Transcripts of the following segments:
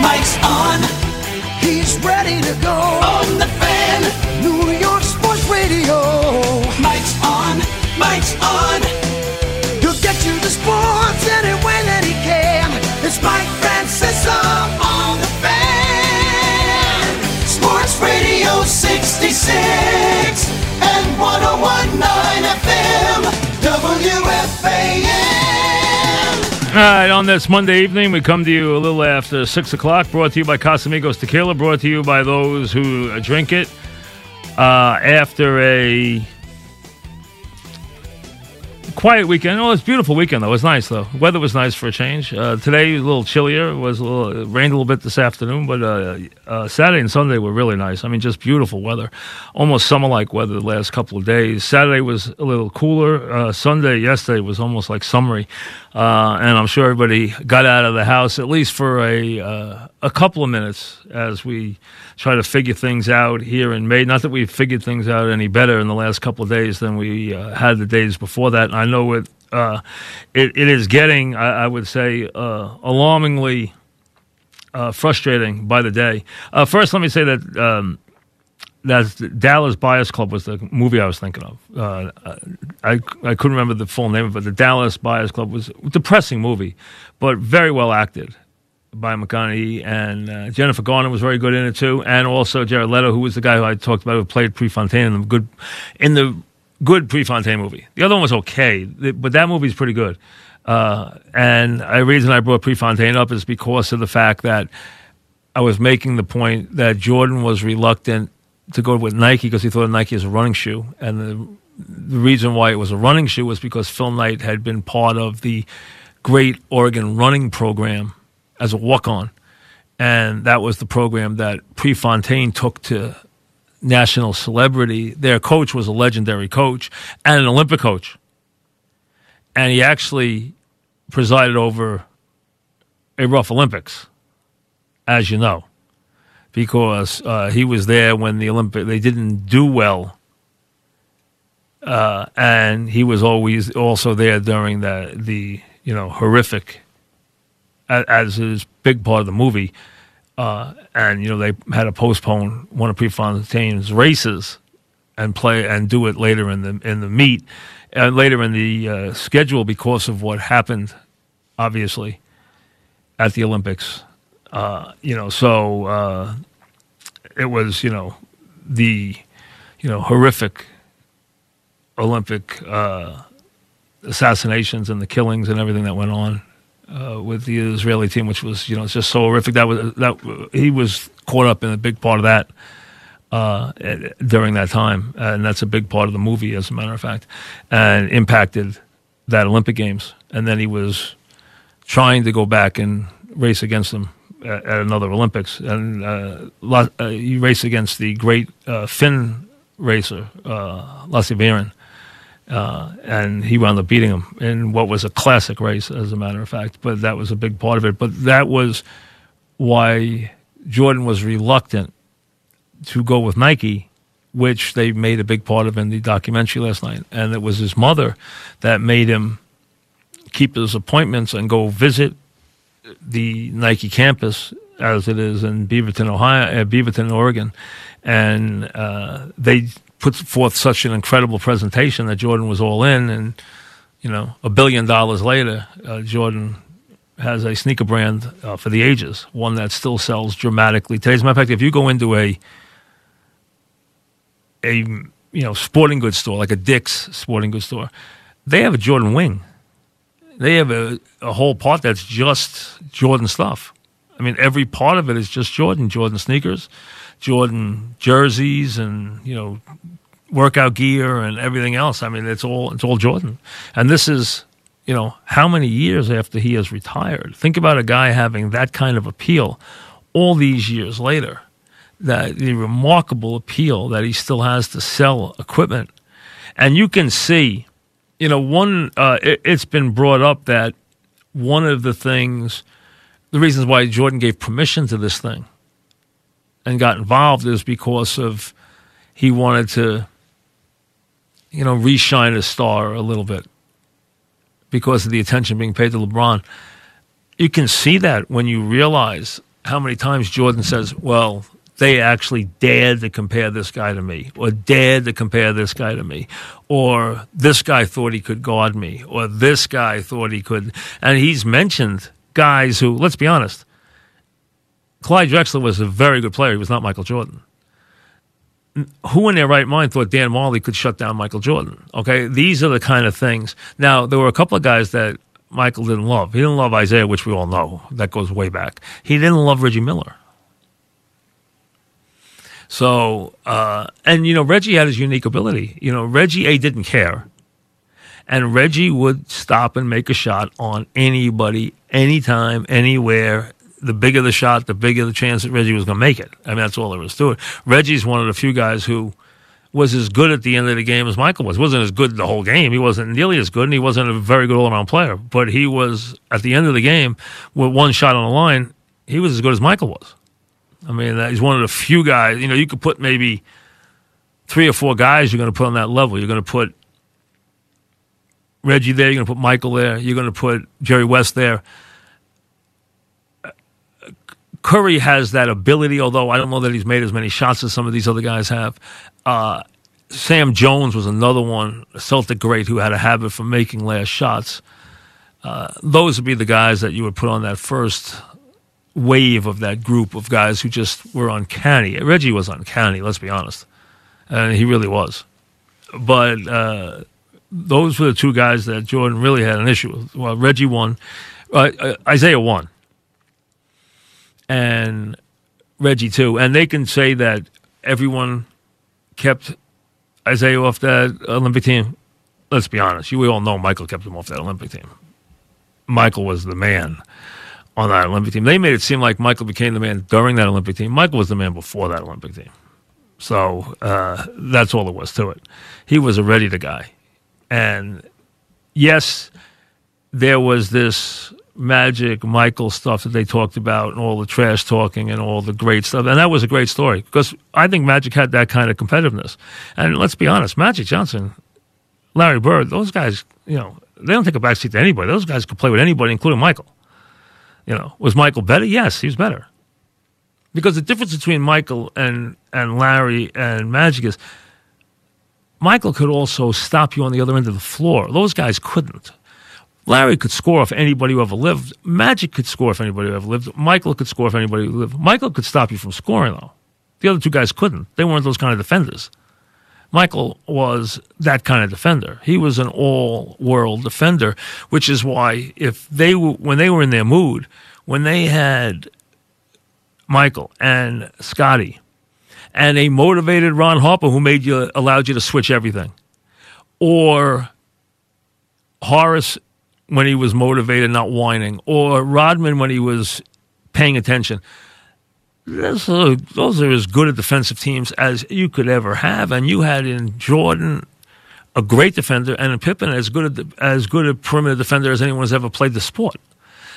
Mike's on. He's ready to go. On the fan. New York Sports Radio. Mike's on. Mike's on. He'll get you the sports any way that he can. It's Mike Francesa on the fan. Sports Radio 66 and 1019 FM. WFAN. All right, on this Monday evening, we come to you a little after 6 o'clock, brought to you by Casamigos Tequila, brought to you by those who drink it. Uh, after a quiet weekend, oh, it's beautiful weekend, though. It was nice, though. Weather was nice for a change. Uh, today, a little chillier. It was a little, it rained a little bit this afternoon, but uh, uh, Saturday and Sunday were really nice. I mean, just beautiful weather. Almost summer like weather the last couple of days. Saturday was a little cooler. Uh, Sunday, yesterday, was almost like summery. Uh, and I'm sure everybody got out of the house at least for a uh, a couple of minutes as we try to figure things out here in May. Not that we've figured things out any better in the last couple of days than we uh, had the days before that. And I know it uh, it, it is getting, I, I would say, uh, alarmingly uh, frustrating by the day. Uh, first, let me say that. Um, that's Dallas Buyers Club was the movie I was thinking of. Uh, I I couldn't remember the full name of it. The Dallas Buyers Club was a depressing movie, but very well acted by McConaughey and uh, Jennifer Garner was very good in it too, and also Jared Leto, who was the guy who I talked about who played Prefontaine in the good in the good Prefontaine movie. The other one was okay, but that movie's pretty good. Uh, and the reason I brought Prefontaine up is because of the fact that I was making the point that Jordan was reluctant to go with Nike because he thought Nike is a running shoe, and the, the reason why it was a running shoe was because Phil Knight had been part of the Great Oregon Running Program as a walk-on, and that was the program that Prefontaine took to national celebrity. Their coach was a legendary coach and an Olympic coach, and he actually presided over a rough Olympics, as you know because uh, he was there when the Olympic they didn't do well, uh, and he was always also there during the the you know horrific, as, is big part of the movie, uh, and you know they had to postpone one of Prefontaine's races and play and do it later in the in the meet and later in the uh, schedule because of what happened, obviously, at the Olympics. Uh, you know, so uh, it was, you know, the, you know, horrific Olympic uh, assassinations and the killings and everything that went on uh, with the Israeli team, which was, you know, it's just so horrific. That was that he was caught up in a big part of that uh, during that time, and that's a big part of the movie, as a matter of fact, and impacted that Olympic Games. And then he was trying to go back and race against them at, at another Olympics, and uh, La, uh, he raced against the great uh, Finn racer uh, Lasse Viren, uh, and he wound up beating him in what was a classic race, as a matter of fact. But that was a big part of it. But that was why Jordan was reluctant to go with Nike, which they made a big part of in the documentary last night. And it was his mother that made him keep his appointments and go visit the Nike campus as it is in Beaverton, Ohio, uh, Beaverton, Oregon, and uh, they put forth such an incredible presentation that Jordan was all in, and you know, a billion dollars later, uh, Jordan has a sneaker brand uh, for the ages, one that still sells dramatically. Today's matter of fact, if you go into a a you know sporting goods store like a Dick's sporting goods store, they have a Jordan wing. They have a, a whole part that's just Jordan stuff. I mean, every part of it is just Jordan, Jordan sneakers, Jordan jerseys, and you know, workout gear and everything else. I mean, it's all it's all Jordan. And this is, you know, how many years after he has retired? Think about a guy having that kind of appeal all these years later that the remarkable appeal that he still has to sell equipment. And you can see, you know, one, uh, it, it's been brought up that one of the things, the reasons why Jordan gave permission to this thing and got involved is because of he wanted to, you know, reshine his star a little bit because of the attention being paid to LeBron. You can see that when you realize how many times Jordan says, well, they actually dared to compare this guy to me, or dared to compare this guy to me, or this guy thought he could guard me, or this guy thought he could. And he's mentioned guys who, let's be honest, Clyde Drexler was a very good player. He was not Michael Jordan. Who in their right mind thought Dan Majerle could shut down Michael Jordan? Okay, these are the kind of things. Now, there were a couple of guys that Michael didn't love. He didn't love Isiah, which we all know. That goes way back. He didn't love Reggie Miller. So, uh, and you know, Reggie had his unique ability. You know, Reggie A didn't care, and Reggie would stop and make a shot on anybody, anytime, anywhere. The bigger the shot, the bigger the chance that Reggie was going to make it. I mean, that's all there was to it. Reggie's one of the few guys who was as good at the end of the game as Michael was. wasn't as good the whole game. He wasn't nearly as good, and he wasn't a very good all around player. But he was at the end of the game with one shot on the line. He was as good as Michael was. I mean, he's one of the few guys. You know, you could put maybe three or four guys you're going to put on that level. You're going to put Reggie there. You're going to put Michael there. You're going to put Jerry West there. Curry has that ability, although I don't know that he's made as many shots as some of these other guys have. Uh, Sam Jones was another one, a Celtic great who had a habit for making last shots. Uh, those would be the guys that you would put on that first wave of that group of guys who just were uncanny. Reggie was uncanny, let's be honest. And he really was. But uh, those were the two guys that Jordan really had an issue with. Well, Reggie won, uh, uh, Isiah won, and Reggie too. And they can say that everyone kept Isiah off that Olympic team. Let's be honest. You we all know Michael kept him off that Olympic team. Michael was the man on that Olympic team. They made it seem like Michael became the man during that Olympic team. Michael was the man before that Olympic team. So uh, that's all there was to it. He was a ready to guy. And yes, there was this magic Michael stuff that they talked about and all the trash talking and all the great stuff. And that was a great story because I think Magic had that kind of competitiveness. And let's be honest, Magic Johnson, Larry Bird, those guys, you know, they don't take a backseat to anybody. Those guys could play with anybody, including Michael. You know, was Michael better? Yes, he was better. Because the difference between Michael and, and Larry and Magic is Michael could also stop you on the other end of the floor. Those guys couldn't. Larry could score if anybody who ever lived. Magic could score if anybody who ever lived. Michael could score if anybody who lived. Michael could stop you from scoring, though. The other two guys couldn't. They weren't those kind of defenders. Michael was that kind of defender. He was an all-world defender, which is why if they when they were in their mood, when they had Michael and Scottie and a motivated Ron Harper who made you allowed you to switch everything, or Horace when he was motivated, not whining, or Rodman when he was paying attention. Those are, as good a defensive teams as you could ever have, and you had in Jordan a great defender and in Pippen as good a, as good a perimeter defender as anyone has ever played the sport.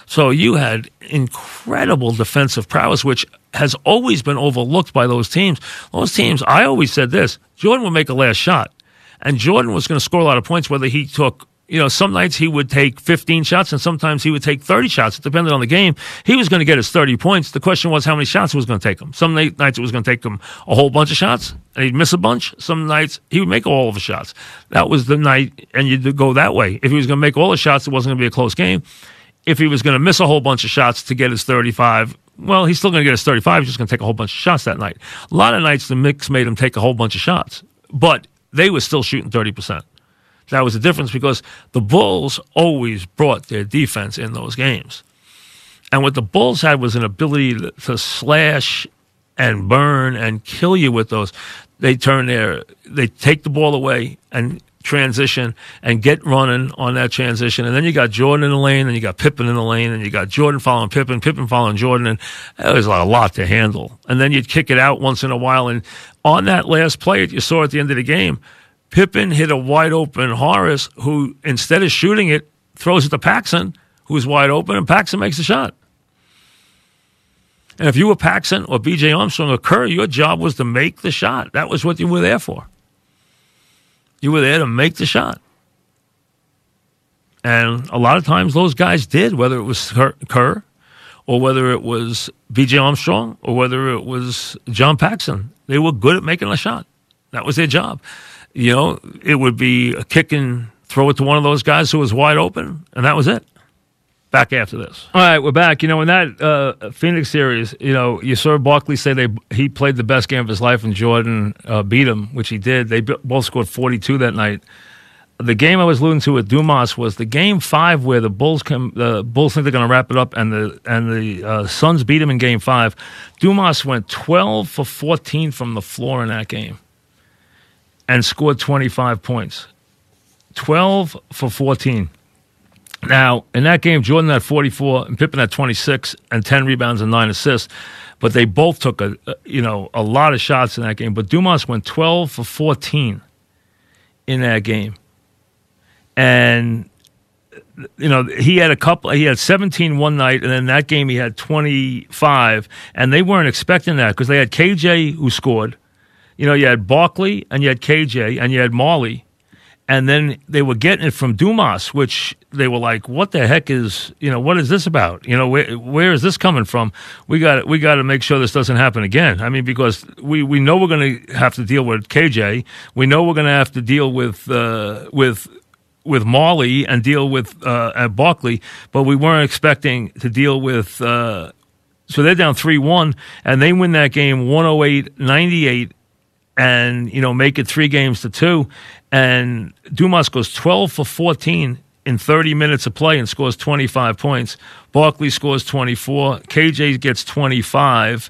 So you had incredible defensive prowess, which has always been overlooked by those teams. Those teams, I always said this: Jordan would make a last shot, and Jordan was going to score a lot of points whether he took you know, some nights he would take 15 shots and sometimes he would take 30 shots. It depended on the game. He was going to get his 30 points. The question was how many shots he was going to take him. Some nights it was going to take him a whole bunch of shots and he'd miss a bunch. Some nights he would make all of the shots. That was the night, and you'd go that way. If he was going to make all the shots, it wasn't going to be a close game. If he was going to miss a whole bunch of shots to get his 35, well, he's still going to get his 35. He's just going to take a whole bunch of shots that night. A lot of nights the mix made him take a whole bunch of shots, but they were still shooting 30%. That was the difference because the Bulls always brought their defense in those games. And what the Bulls had was an ability to, to slash and burn and kill you with those. They turn their, they take the ball away and transition and get running on that transition. And then you got Jordan in the lane, and you got Pippen in the lane, and you got Jordan following Pippen, Pippen following Jordan, and was a lot to handle. And then you'd kick it out once in a while. And on that last play that you saw at the end of the game, Pippen hit a wide open Horace, who instead of shooting it, throws it to Paxson, who's wide open, and Paxson makes the shot. And if you were Paxson or B.J. Armstrong or Kerr, your job was to make the shot. That was what you were there for. You were there to make the shot. And a lot of times those guys did, whether it was Kerr or whether it was B.J. Armstrong or whether it was John Paxson. They were good at making a shot. That was their job you know, it would be a kick and throw it to one of those guys who was wide open, and that was it. Back after this. All right, we're back. You know, in that uh, Phoenix series, you know, you saw Barkley say they he played the best game of his life, and Jordan uh, beat him, which he did. They both scored 42 that night. The game I was alluding to with Dumas was the game five where the Bulls come. The Bulls think they're going to wrap it up, and the and the uh, Suns beat him in game five. Dumas went 12 for 14 from the floor in that game and scored 25 points. 12 for 14. Now, in that game, Jordan had 44 and Pippen had 26 and 10 rebounds and 9 assists. But they both took a, you know, a lot of shots in that game. But Dumas went 12 for 14 in that game. And you know, he had a couple, he had 17 one night, and then that game he had 25, and they weren't expecting that because they had KJ who scored, you know, you had Barkley and you had KJ and you had Majerle, and then they were getting it from Dumas, which they were like, "What the heck is you know what is this about? You know, where where is this coming from? We got we got to make sure this doesn't happen again. I mean, because we we know we're going to have to deal with KJ, we know we're going to have to deal with uh, with with Majerle and deal with uh, Barkley, but we weren't expecting to deal with. Uh, so they're down 3 1, and they win that game 108 98 and you know make it three games to two. And Dumas goes twelve for fourteen in 30 minutes of play and scores 25 points. Barkley scores 24. KJ gets 25.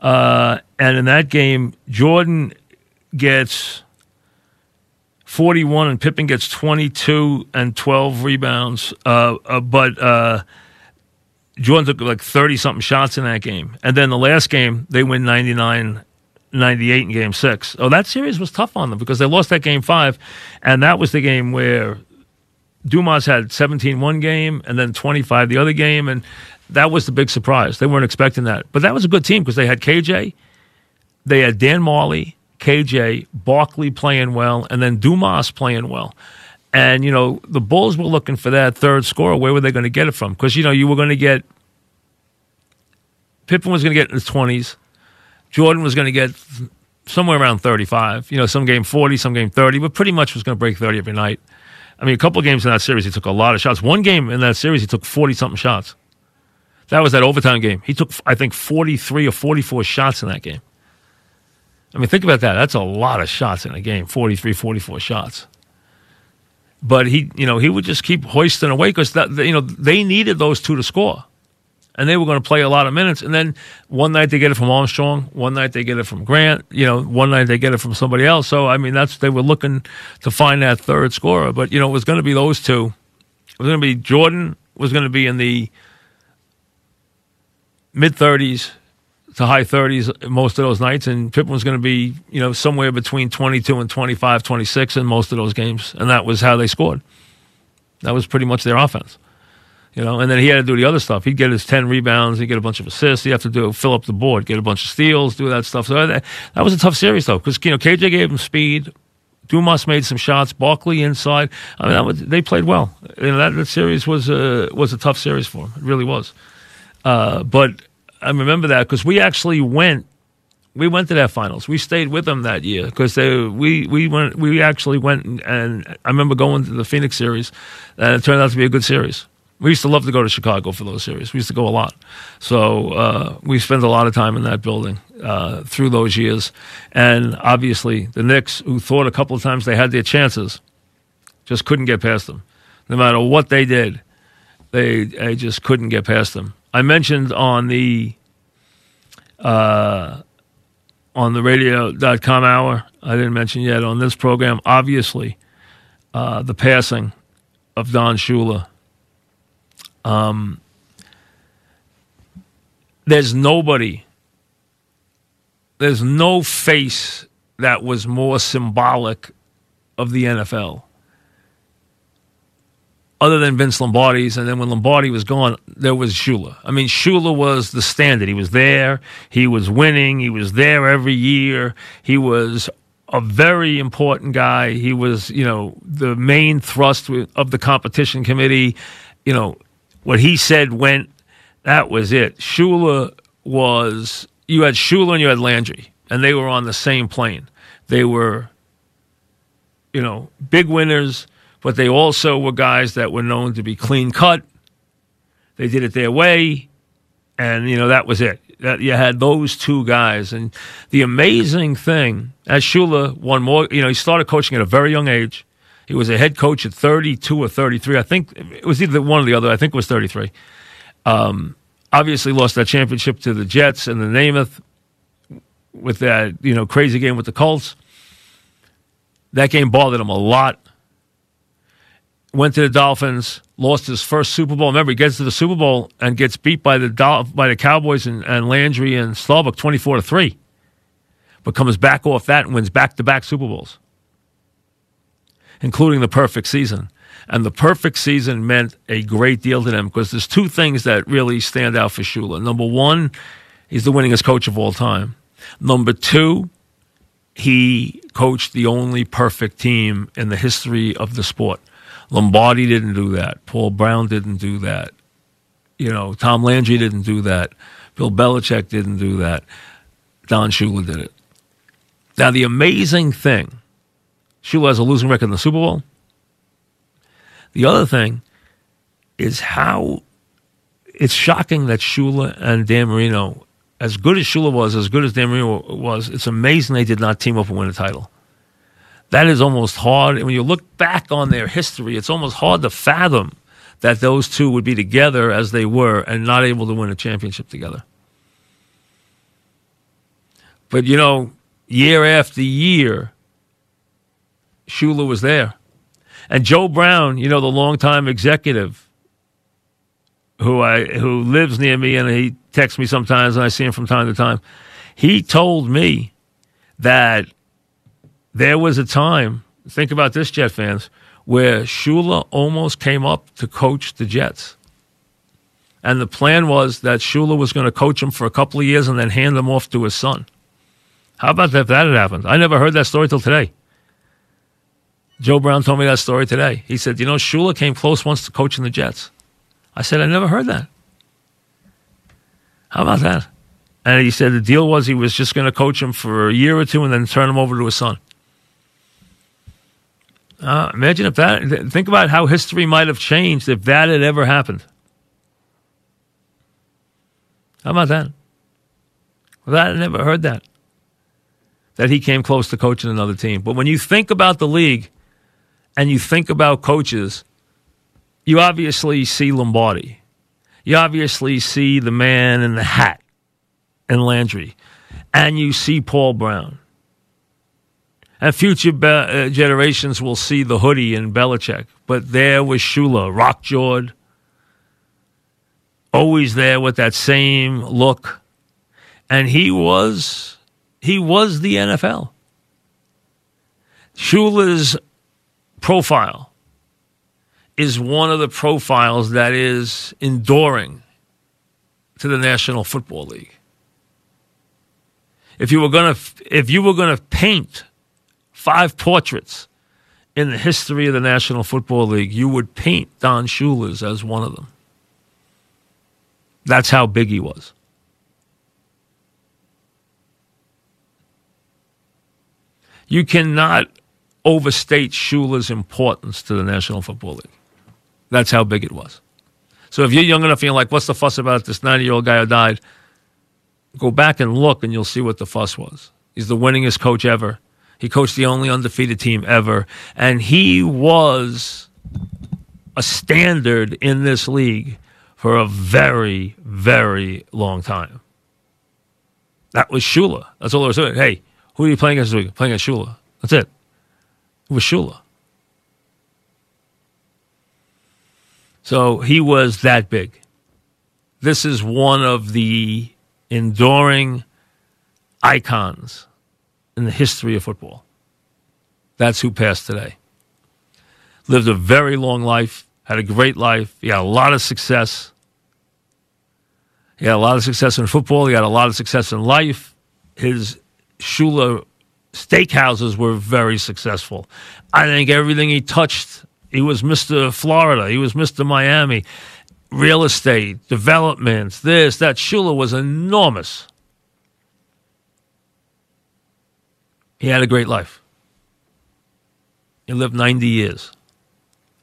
Uh, and in that game, Jordan gets 41 and Pippen gets 22 and 12 rebounds. Uh, uh, but uh, Jordan took like 30 something shots in that game. And then the last game, they win 99 98 in game six. Oh, that series was tough on them because they lost that game five. And that was the game where Dumas had 17 one game and then 25 the other game. And that was the big surprise. They weren't expecting that. But that was a good team because they had KJ, they had Dan Majerle, KJ, Barkley playing well, and then Dumas playing well. And, you know, the Bulls were looking for that third scorer. Where were they going to get it from? Because, you know, you were going to get Pippen was going to get in his 20s. Jordan was going to get somewhere around 35. You know, some game 40, some game 30, but pretty much was going to break 30 every night. I mean, a couple games in that series, he took a lot of shots. One game in that series, he took 40 something shots. That was that overtime game. He took, I think, 43 or 44 shots in that game. I mean, think about that. That's a lot of shots in a game 43, 44 shots. But he, you know, he would just keep hoisting away because, you know, they needed those two to score and they were going to play a lot of minutes. And then one night they get it from Armstrong, one night they get it from Grant, you know, one night they get it from somebody else. So I mean, that's they were looking to find that third scorer. But you know, it was going to be those two. It was going to be Jordan was going to be in the mid 30s to high 30s most of those nights, and Pippen was going to be, you know, somewhere between 22 and 25, 26 in most of those games, and that was how they scored. That was pretty much their offense, you know. And then he had to do the other stuff. He'd get his 10 rebounds, he'd get a bunch of assists. He'd have to do fill up the board, get a bunch of steals, do that stuff. So that, that was a tough series though, because you know KJ gave him speed. Dumas made some shots. Barkley inside. I mean, was, they played well. You know, that, that series was a was a tough series for him. It really was. Uh, but I remember that because we actually went. We went to that finals. We stayed with them that year because we we went. We actually went and, and I remember going to the Phoenix series, and it turned out to be a good series. We used to love to go to Chicago for those series. We used to go a lot. So uh, we spent a lot of time in that building uh, through those years. And obviously, the Knicks, who thought a couple of times they had their chances, just couldn't get past them. No matter what they did, they, they just couldn't get past them. I mentioned on the uh, on the radio.com hour, I didn't mention yet on this program, obviously, uh, the passing of Don Shula um, there's nobody, there's no face that was more symbolic of the NFL other than Vince Lombardi's. And then when Lombardi was gone, there was Shula. I mean, Shula was the standard. He was there. He was winning. He was there every year. He was a very important guy. He was, you know, the main thrust of the competition committee. You know, what he said went. That was it. Shula was you had Shula and you had Landry, and they were on the same plane. They were, you know, big winners, but they also were guys that were known to be clean cut. They did it their way, and you know that was it. That you had those two guys, and the amazing thing, as Shula won more, you know, he started coaching at a very young age. He was a head coach at 32 or 33. I think it was either one or the other. I think it was 33. Um, obviously lost that championship to the Jets and the Namath with that, you know, crazy game with the Colts. That game bothered him a lot. Went to the Dolphins, lost his first Super Bowl. Remember, he gets to the Super Bowl and gets beat by the Dol- by the Cowboys and, and Landry and Staubach 24 to 3. But comes back off that and wins back to back Super Bowls including the perfect season. And the perfect season meant a great deal to them because there's two things that really stand out for Shula. Number one, he's the winningest coach of all time. Number two, he coached the only perfect team in the history of the sport. Lombardi didn't do that. Paul Brown didn't do that. You know, Tom Landry didn't do that. Bill Belichick didn't do that. Don Shula did it. Now, the amazing thing Shula has a losing record in the Super Bowl. The other thing is how it's shocking that Shula and Dan Marino, as good as Shula was, as good as Dan Marino was, it's amazing they did not team up and win a title. That is almost hard. And when you look back on their history, it's almost hard to fathom that those two would be together as they were and not able to win a championship together. But, you know, year after year, Shula was there. And Joe Brown, you know, the longtime executive who I who lives near me and he texts me sometimes and I see him from time to time. He told me that there was a time, think about this, Jet fans, where Shula almost came up to coach the Jets. And the plan was that Shula was going to coach him for a couple of years and then hand him off to his son. How about that if that had happened? I never heard that story till today. Joe Brown told me that story today. He said, You know, Shula came close once to coaching the Jets. I said, I never heard that. How about that? And he said the deal was he was just going to coach him for a year or two and then turn him over to his son. Uh, imagine if that, think about how history might have changed if that had ever happened. How about that? Well, I never heard that. That he came close to coaching another team. But when you think about the league, and you think about coaches, you obviously see Lombardi. You obviously see the man in the hat and Landry. And you see Paul Brown. And future be- uh, generations will see the hoodie in Belichick. But there was Shula, Rock Jord, always there with that same look. And he was he was the NFL. Shula's profile is one of the profiles that is enduring to the National Football League. If you were going to if you were going to paint five portraits in the history of the National Football League, you would paint Don Shula's as one of them. That's how big he was. You cannot overstate Shula's importance to the National Football League. That's how big it was. So if you're young enough and you're like, what's the fuss about this 90 year old guy who died? Go back and look and you'll see what the fuss was. He's the winningest coach ever. He coached the only undefeated team ever. And he was a standard in this league for a very, very long time. That was Shula. That's all there was to it. Hey, who are you playing against this week? Playing against Shula. That's it. It was Shula. So he was that big. This is one of the enduring icons in the history of football. That's who passed today. Lived a very long life, had a great life, he had a lot of success. He had a lot of success in football, he had a lot of success in life. His Shula steakhouses were very successful. I think everything he touched, he was Mr. Florida, he was Mr. Miami. Real estate, developments, this, that. Shula was enormous. He had a great life. He lived 90 years.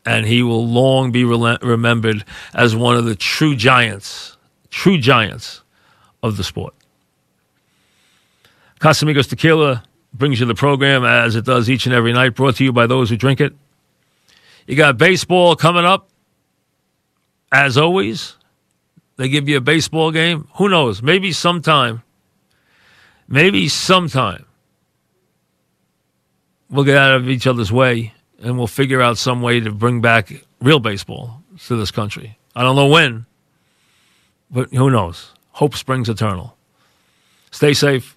And he will long be remembered as one of the true giants, true giants of the sport. Casamigos Tequila brings you the program as it does each and every night, brought to you by those who drink it. You got baseball coming up, as always. They give you a baseball game. Who knows? Maybe sometime, maybe sometime, we'll get out of each other's way and we'll figure out some way to bring back real baseball to this country. I don't know when, but who knows? Hope springs eternal. Stay safe.